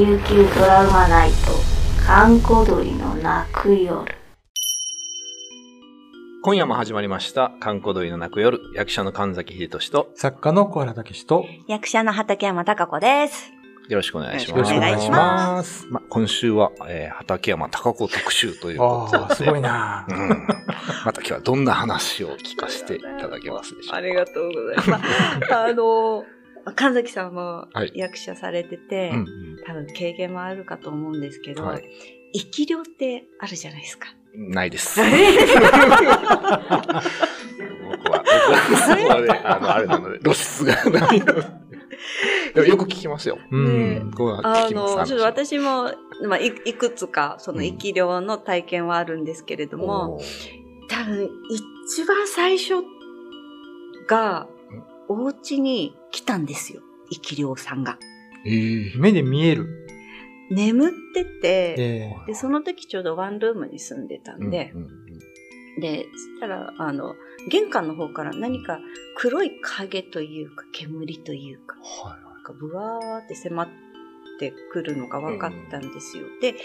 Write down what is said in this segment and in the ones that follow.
琉球ドラマナイト閑古鳥の泣く夜今夜も始まりました、観光鳥の泣く夜、役者の神崎秀俊と、作家の小原武史と、役者の畠山貴子です。よろしくお願いしよます。ろしくお願いしますま、今週は、えー、畠山高子特集ということで。ああ、すごいなうん。また今日はどんな話を聞かせていただけますでしょうか。ありがとうございます。あの、神崎さんもはい役者されてて、うんうん多分経験もあるかと思うんですけど、はい生き量ってあるじゃないですか。ないです。僕は、僕は、そこはね、あの、あれなので、露出がないので。でもよく聞きますよ。うねん。あ。の、ちょっと私も、まあ、いいくつか、その生き量の体験はあるんですけれども、おー多分、一番最初が、お家に来たんですよ。生き量さんが。えー目で見える。眠ってて、えで、その時ちょうどワンルームに住んでたんで、うんうんで、そしたら、あの、玄関の方から何か黒い影というか、煙というか、はいなんかブワーって迫ってくるのが分かったんですよ。で、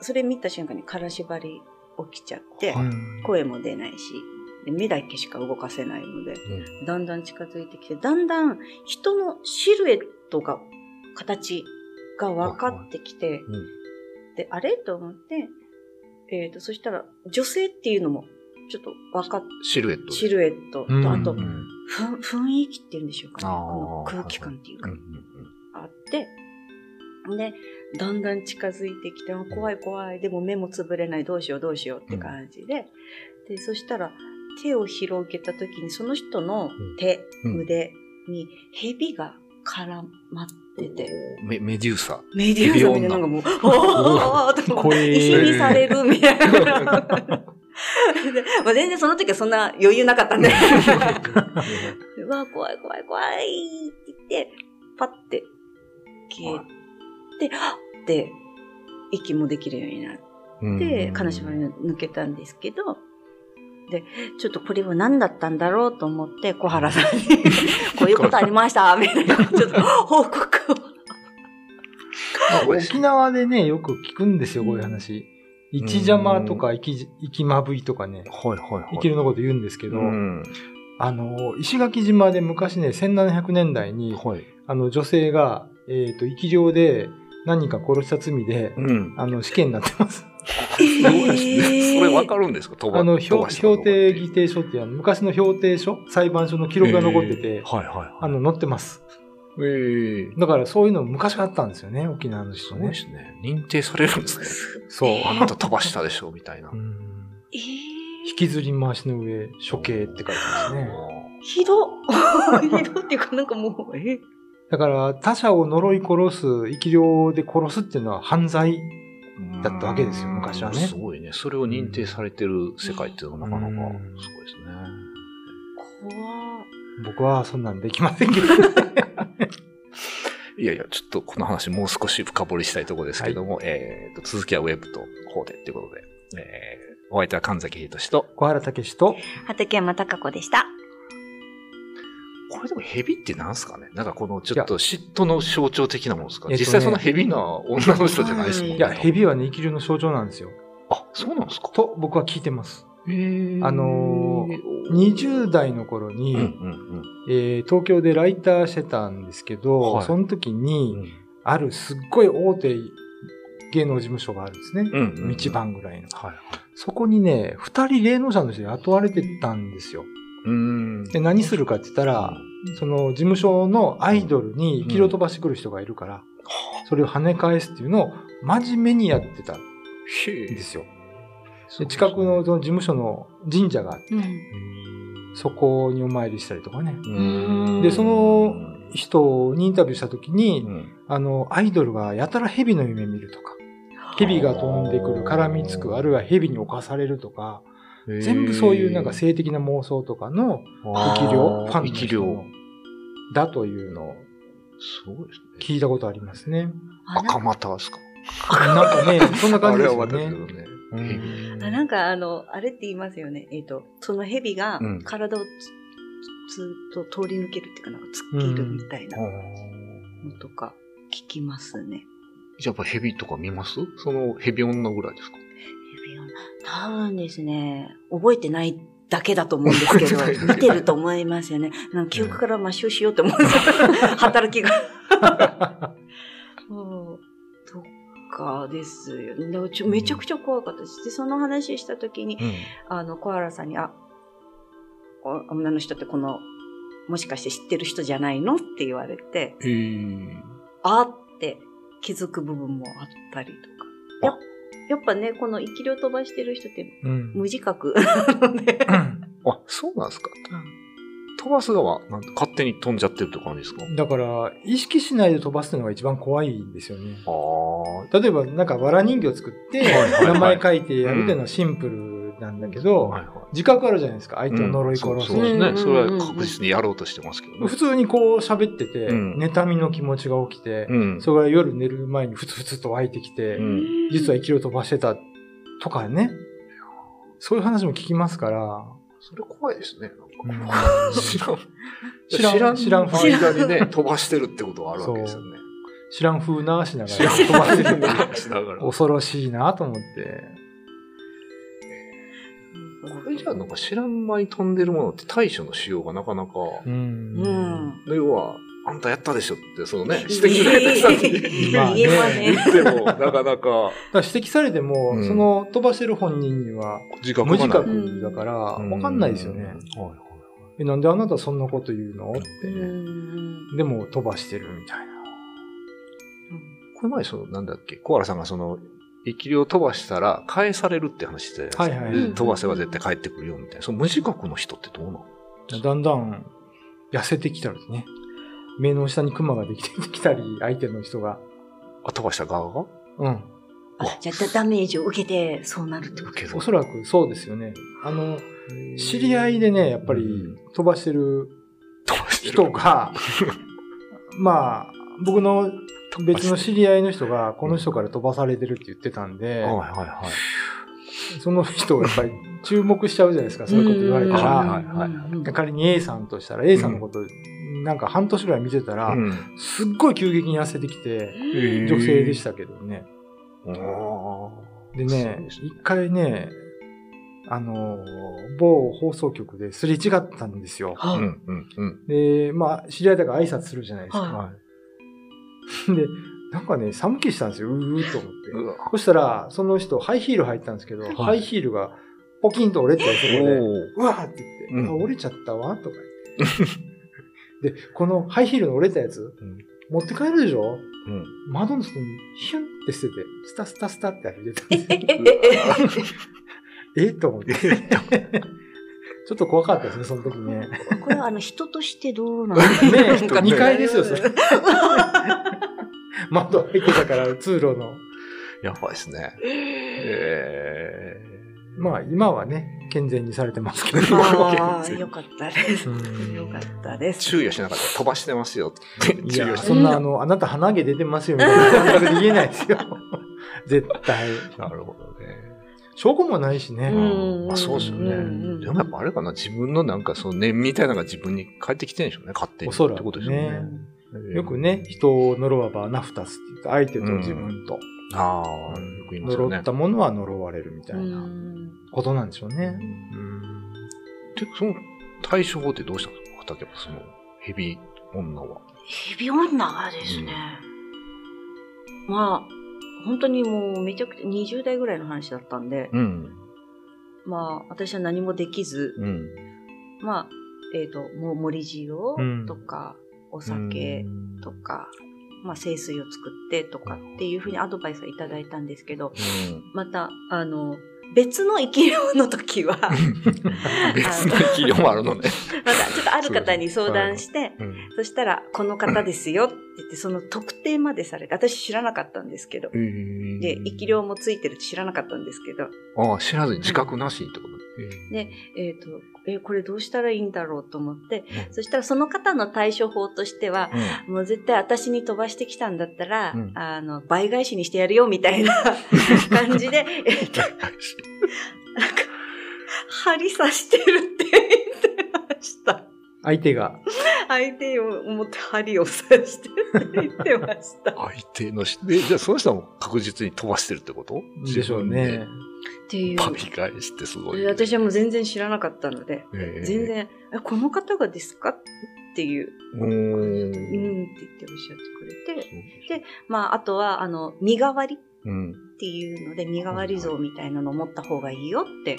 それ見た瞬間に金縛り起きちゃって、はいうん声も出ないし、で目だけしか動かせないので、うん。だんだん近づいてきて、だんだん人のシルエットが、形が分かってきて、うん。で、あれ？と思って、えっ、と、そしたら、女性っていうのも、ちょっと分かっシルエットで。シルエット。と、うん。あと、雰囲気っていうんでしょうかね。この空気感っていうか、あって、で、だんだん近づいてきて、あ怖い怖い、でも目もつぶれない、どうしようどうしようって感じで、で、そしたら、手を広げた時に、その人の手、うん腕に蛇が絡まってて、メメデューサ。メデューサみたいなのがもう、おーっともう、怖え石にされるみたいな。でまあ全然その時はそんな余裕なかったんで。うわ、怖い怖い怖いって言って、パッて消えて、はっって息もできるようになって、金縛りが抜けたんですけど、で、ちょっとこれは何だったんだろうと思って、小原さんに、こういうことありました、みたいな、ちょっと報告を。沖縄でね、よく聞くんですよ、こういう話。生き邪魔とか生き、生きまぶいとかね、はいはいはい。生きるのこと言うんですけど、うん。あの、石垣島で昔ね、1700年代に、はい。あの、女性が、えっ、と、生き量で何人か殺した罪で、うん。あの、死刑になってます。すごいですね？それわかるんですか？飛ばあの、飛ば評したとこって評定議定書っていうあの昔の評定書？裁判所の記録が残ってて、えーはいはいはい。あの、載ってます。ええだからそういうの昔あったんですよね、沖縄のす人ね。ごいですね。認定されるんですね。そう。あなた飛ばしたでしょみたいなう。んえー引きずり回しの上、処刑って書いてますね。ひど ひどっていうかなんかもう、えだから、他者を呪い殺す、生き量で殺すっていうのは犯罪。うんだったわけですよ昔はねすごいね。それを認定されてる世界っていうのはなかなかうんすごいですね。怖僕はそんなんできませんけど。いやいや、ちょっとこの話もう少し深掘りしたいところですけども、えーと、続きはウェブとコーデっていうことで、えー、お相手は神崎秀俊と、小原武史と、畠山貴子でした。これでも蛇ってなんすかね？なんかこのちょっと嫉妬の象徴的なものですか、えっとね実際その蛇な女の人じゃないですもんね。いや、蛇はね、生き量の象徴なんですよ。あ、そうなんですか？と、僕は聞いてます。あのー、20代の頃に、うんうんえー東京でライターしてたんですけど、はいその時うに、ん。あるすっごい大手芸能事務所があるんですね。うんうん。道番ぐらいの。はいはい。そこにね、二人霊能者の人雇われてたんですよ。うーん。で、何するかって言ったら、その事務所のアイドルに生き量飛ばしてくる人がいるから、それを跳ね返すっていうのを真面目にやってたんへですよ。で近くのその事務所の神社があって、うん。そこにお参りしたりとかね。うんで、その人にインタビューした時に、うんあの、アイドルがやたら蛇の夢見るとか、蛇が飛んでくる、絡みつく、あるいは蛇に侵されるとか、全部そういうなんか性的な妄想とかの生き量、ファンの。だというのをすごいですね。聞いたことありますね。赤股ですか？なんかね、そんな感じですよね。あなんかあの、あれって言いますよね。えっ、と、その蛇がうん体をつ、ずっと通り抜けるっていうか、なんか突っ切るみたいなのとか聞きますね。じゃあやっぱ蛇とか見ます？その蛇女ぐらいですか？ヘビ女多分ですね、覚えてないだけだと思うんですけど、見てると思いますよね。なんか記憶から抹消しようと思うんですよ。働きが。そう。とかですよね。めちゃくちゃ怖かったです。で、その話した時に、うん。あの、小原さんに、あ、お女の人ってこの、もしかして知ってる人じゃないの？って言われて。あって気づく部分もあったりとか。やっやっぱね、この生き量飛ばしてる人ってうん。無自覚 なので。あ、そうなんですか？飛ばす側、なんて勝手に飛んじゃってるって感じですか？だから、意識しないで飛ばすのが一番怖いんですよね。ああ。例えば、なんか、わら人形作って、はいはいはい名前書いてやるっていうのはシンプルなんだけど、はいはい。自覚あるじゃないですか。相手を呪い殺す。そうそうですね。うんそれは確実にやろうとしてますけどね。普通にこう喋ってて、うん妬みの気持ちが起きて、うん。それが夜寝る前にふつふつと湧いてきて、うん実は生きを飛ばしてたとかね。そういう話も聞きますから、それ怖いですね。うんなんか知らん。知らん知らん知らん間にね、飛ばしてるってことがあるわけですよね。知らん風なしなが知らんら飛ばしながら。こ恐ろしいなと思って。れじゃあなんか知らん間に飛んでるものって対処のしようがなかなか、うん。うん。要は、あんたやったでしょって、そのね、指摘された人に まあね言えまね。言っても、なかなかだから指摘されても、うんその飛ばしてる本人には自覚。無自覚だから、わかんないですよね。うんはいはいえ、なんであなたそんなこと言うのってうね。んでも飛ばしてるみたいな。これ前、その、なんだっけ、小原さんがその、生き量を飛ばしたら返されるって話してたじゃないですか。はいはい飛ばせば絶対帰ってくるよみたいな。その無自覚の人ってどうなのだんだん痩せてきたらですね。目の下にクマができてきたり、相手の人が。あ、飛ばした側が？うん。あじゃあダメージを受けてそうなるってことおそらくそうですよね。あの、知り合いでね、やっぱりうん飛ばしてる飛ばしてる人が、まあ、僕の別の知り合いの人が、この人から飛ばされてるって言ってたんで、はいはいはい。その人がやっぱり注目しちゃうじゃないですか、そういうこと言われたはいら。はいはいうん仮に A さんとしたら、A さんのこと、なんか半年ぐらい見てたら、うんすっごい急激に痩せてきて、女性でしたけどね。あでね、一回ね、あの、某放送局ですれ違ったんですよ。あ。はうんうんうん。で、まあ、知り合いだから挨拶するじゃないですか。は で、なんかね、寒気したんですよ、うーっと思って。そしたら、その人、ハイヒール履いてたんですけど、ハイヒールがポキンと折れて、そこで、おうわーって言って、うんあ、折れちゃったわ、とか言って。で、このハイヒールの折れたやつ、うん持って帰るでしょ？うん。窓の外にヒュンって捨てて、スタスタスタって歩いてたんですよ。えと思って。ちょっと怖かったですね、その時ね。これはあの人としてどうなのかねえ、人2階ですよ、それ。窓開いてたから、通路の。やばいですね。えまあ、今はね、健全にされてますけど。ああ、よかったです。うんよかったです。注意はしなかった。飛ばしてますよって。いや、そんな、あの、あなた鼻毛出てますよ、みたいな感覚で言えないですよ。絶対。なるほどね。証拠もないしね。うんまあそうですよね。うんでもやっぱあれかな、自分のなんかその念みたいなのが自分に返ってきてるんでしょうね、勝手に。おそらくねってことですよね。よくね、人を呪わば穴二つって言って、相手と自分と。ああ、よく言いますよね。呪ったものは呪われるみたういなんことなんでしょうね。うんで、その対処法ってどうしたんですか畑山その、ヘビ女は。ヘビ女がですね、まあ、本当にもうめちゃくちゃ20代ぐらいの話だったんで、うん。まあ、私は何もできず、うん。まあ、えっ、と、もう森うん塩とか、お酒とか、まあ、清水を作ってとかっていうふうにアドバイスをいただいたんですけど、また、あの、別の生き量の時は、ま 別の生き量もあるのね。たちょっとある方に相談して、うん。そしたら、この方ですよって、その特定までされて、私知らなかったんですけど、で、生き量もついてるって知らなかったんですけど、ああ、知らずに自覚なしってこと？で、えっ、と、え、これどうしたらいいんだろうと思って、うん。そしたらその方の対処法としては、うん。もう絶対私に飛ばしてきたんだったら、うん。あの、倍返しにしてやるよみたいな 感じで、えっと、なんか、針刺してるって言ってました。相手が。相手を思って針を刺してって言ってました。相手のし、で、じゃあその人はもう確実に飛ばしてるってこと？でしょうね。っていう。パピ返してすごい、で私はもう全然知らなかったので、えー全。然、えこの方がですか？っていう、うーん。うんって言っておっしゃってくれて、でまあ、あとは、あの、身代わりっうん。ていうので、身代わり像みたいなのを持った方がいいよって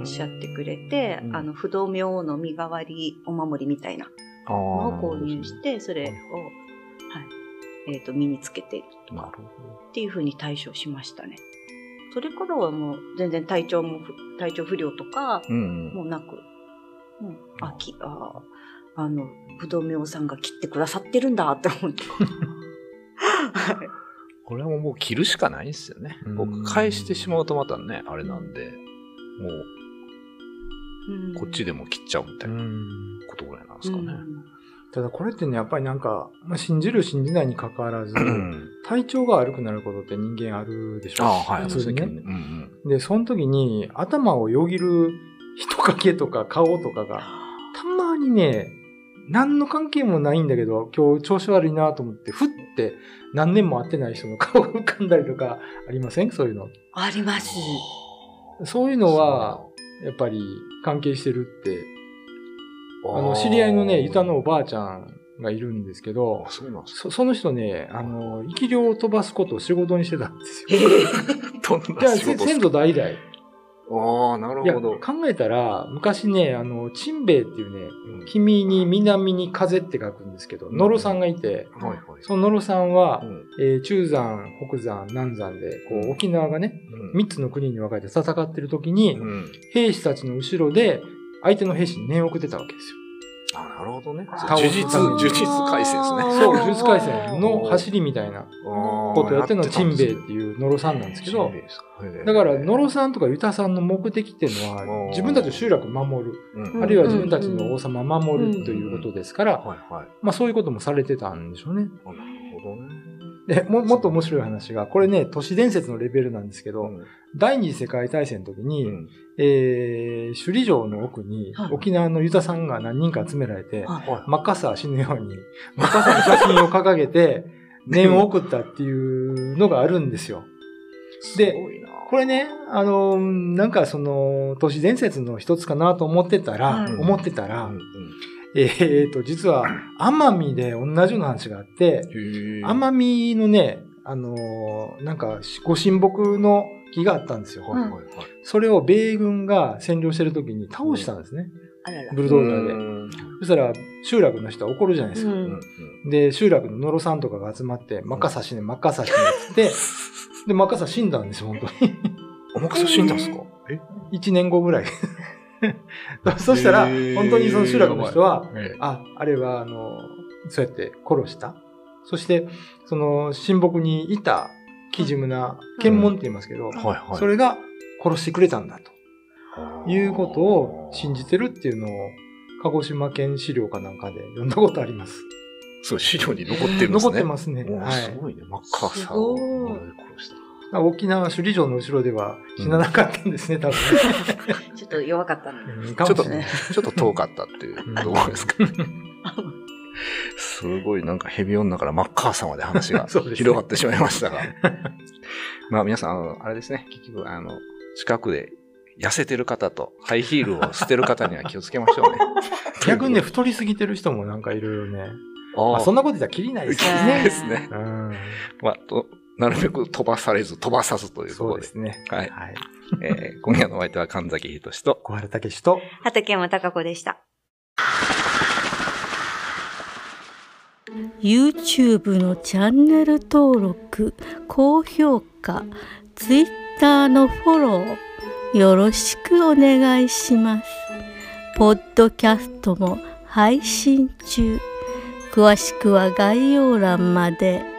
おっしゃってくれて、うんあの、不動明王の身代わりお守りみたいなをあ。購入して、それを、はい、えっ、と、身につけているとか。っていうふうに対処しましたね。それからはもう全然体調もふ、体調不良とか、うん。もうなく、うん、あ、き、あ、あの、不動明王さんが切ってくださってるんだって思って。は いこれはもう切るしかないんですよねうん。僕返してしまうとまたね、あれなんで、もううんこっちでも切っちゃうみたいなことぐらいなんですかね。ただこれってね、やっぱりなんか、まあ、信じる信じないに関わらず、うん。体調が悪くなることって人間あるでしょ？ああ、はい。普通にね。うんうん。で、その時に頭をよぎる人影とか顔とかが、たまにね、何の関係もないんだけど、今日調子悪いなと思って、ふって何年も会ってない人の顔が浮かんだりとかありません？そういうの。あります。そういうのは、やっぱり関係してるって、あの、知り合いのね、ユタのおばあちゃんがいるんですけどあ、、そうなんですか。そその人ね、あの、生き量を飛ばすことを仕事にしてたんですよ。どんな仕事せ先祖代々。ああ、なるほど。考えたら、昔ね、あの、チンベイっていうね、うん君に南に風って書くんですけど、ノロさんがいて、はいはい。そのノロさんはう、んえー中山、北山、南山で、こう沖縄がね、うん三つの国に分かれて戦ってる時に、うん。兵士たちの後ろで、相手の兵士に念を送ってたわけですよ。あ、なるほどね。呪術、呪術改正ですね。そう、呪術廻戦 の走りみたいなこことをやってるのはチンベイっていうノロさんなんですけど、だから、野呂さんとかユタさんの目的っていうのは自分たちの集落を守る、うんあるいは自分たちの王様を守るということですから、はいはい。まあそういうこともされてたんでしょうね。なるほどね。で、も、もっと面白い話が、これね、都市伝説のレベルなんですけど、第二次世界大戦の時に、うん。えー、首里城の奥にはい。沖縄のユタさんが何人か集められて、はい。はいマッカーサー死ぬように、マッカーサーの写真を掲げて、念を送ったっていうのがあるんですよ。でこれね、あの、なんかその、都市伝説の一つかなと思ってたら、はい。思ってたら、うんうんえーと、実は、奄美で同じような話があって、奄美のね、あのーなんか、ご神木の木があったんですよ。はいはいはい。それを米軍が占領してる時に倒したんですね。あらら。ブルドーザーで。うんそしたら、集落の人は怒るじゃないですか。うんで、集落の野呂さんとかが集まって、マッカサ死ね、マッカサ死ねって、で、マッカサ死んだんですよ、本当に。おまかせ死んだんですか？え1年後ぐらい。そしたら、本当にその集落の人は、ええあ、あれは、あの、そうやって殺した。そして、その、親睦にいた、キジムな、検問って言いますけど、はいはい。それが殺してくれたんだということを信じてるっていうのを、鹿児島県資料かなんかで読んだことあります。そう、資料に残ってるんですね。残ってますね。はいす。ごいね。マッカーサーを殺した。沖縄首里城の後ろでは死ななかったんですね、多分ちょっと弱かったので。ね。ちょっともしれない。ちょっと遠かったっていうところですか。すごいなんかヘビ女からマッカーサーまで話が 広がってしまいましたが。まあ皆さん、あのあれですね、結局、あの、近くで痩せてる方とハイヒールを捨てる方には気をつけましょうね。逆にね、太りすぎてる人もなんかいろいろね。あまあ、そんなこと言ったらきりないですよいいね。ですね。うん。まあ、となるべく飛ばされず飛ばさずというところで。そうですね。はい。はい。えー今夜のお相手は神崎仁と、小原武史と、畠山貴子でした。YouTube のチャンネル登録高評価 Twitter のフォローよろしくお願いしますポッドキャストも配信中詳しくは概要欄まで。